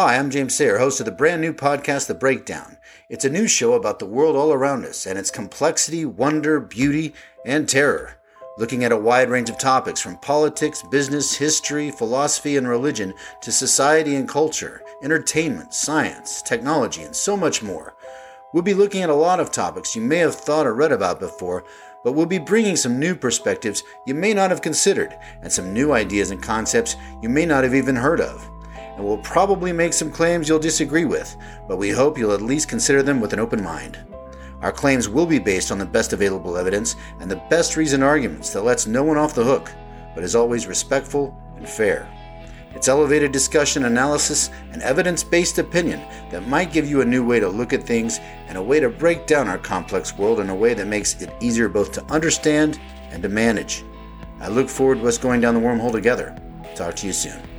Hi, I'm James Sayer, host of the brand new podcast, The Breakdown. It's a new show about the world all around us and its complexity, wonder, beauty, and terror. Looking at a wide range of topics from politics, business, history, philosophy, and religion to society and culture, entertainment, science, technology, and so much more. We'll be looking at a lot of topics you may have thought or read about before, but we'll be bringing some new perspectives you may not have considered and some new ideas and concepts you may not have even heard of and we'll probably make some claims you'll disagree with, but we hope you'll at least consider them with an open mind. Our claims will be based on the best available evidence and the best reasoned arguments that lets no one off the hook, but is always respectful and fair. It's elevated discussion, analysis, and evidence based opinion that might give you a new way to look at things and a way to break down our complex world in a way that makes it easier both to understand and to manage. I look forward to us going down the wormhole together. Talk to you soon.